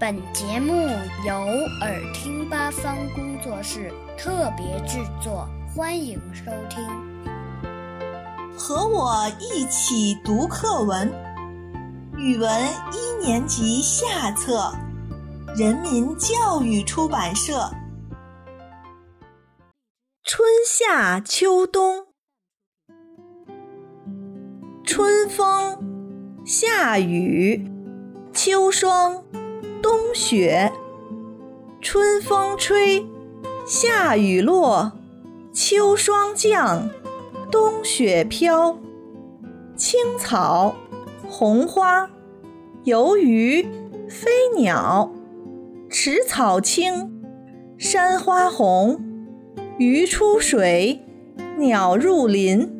本节目由耳听八方工作室特别制作，欢迎收听。和我一起读课文，语文一年级下册，人民教育出版社。春夏秋冬，春风，夏雨，秋霜。冬雪，春风吹，夏雨落，秋霜降，冬雪飘。青草，红花，游鱼，飞鸟。池草青，山花红，鱼出水，鸟入林。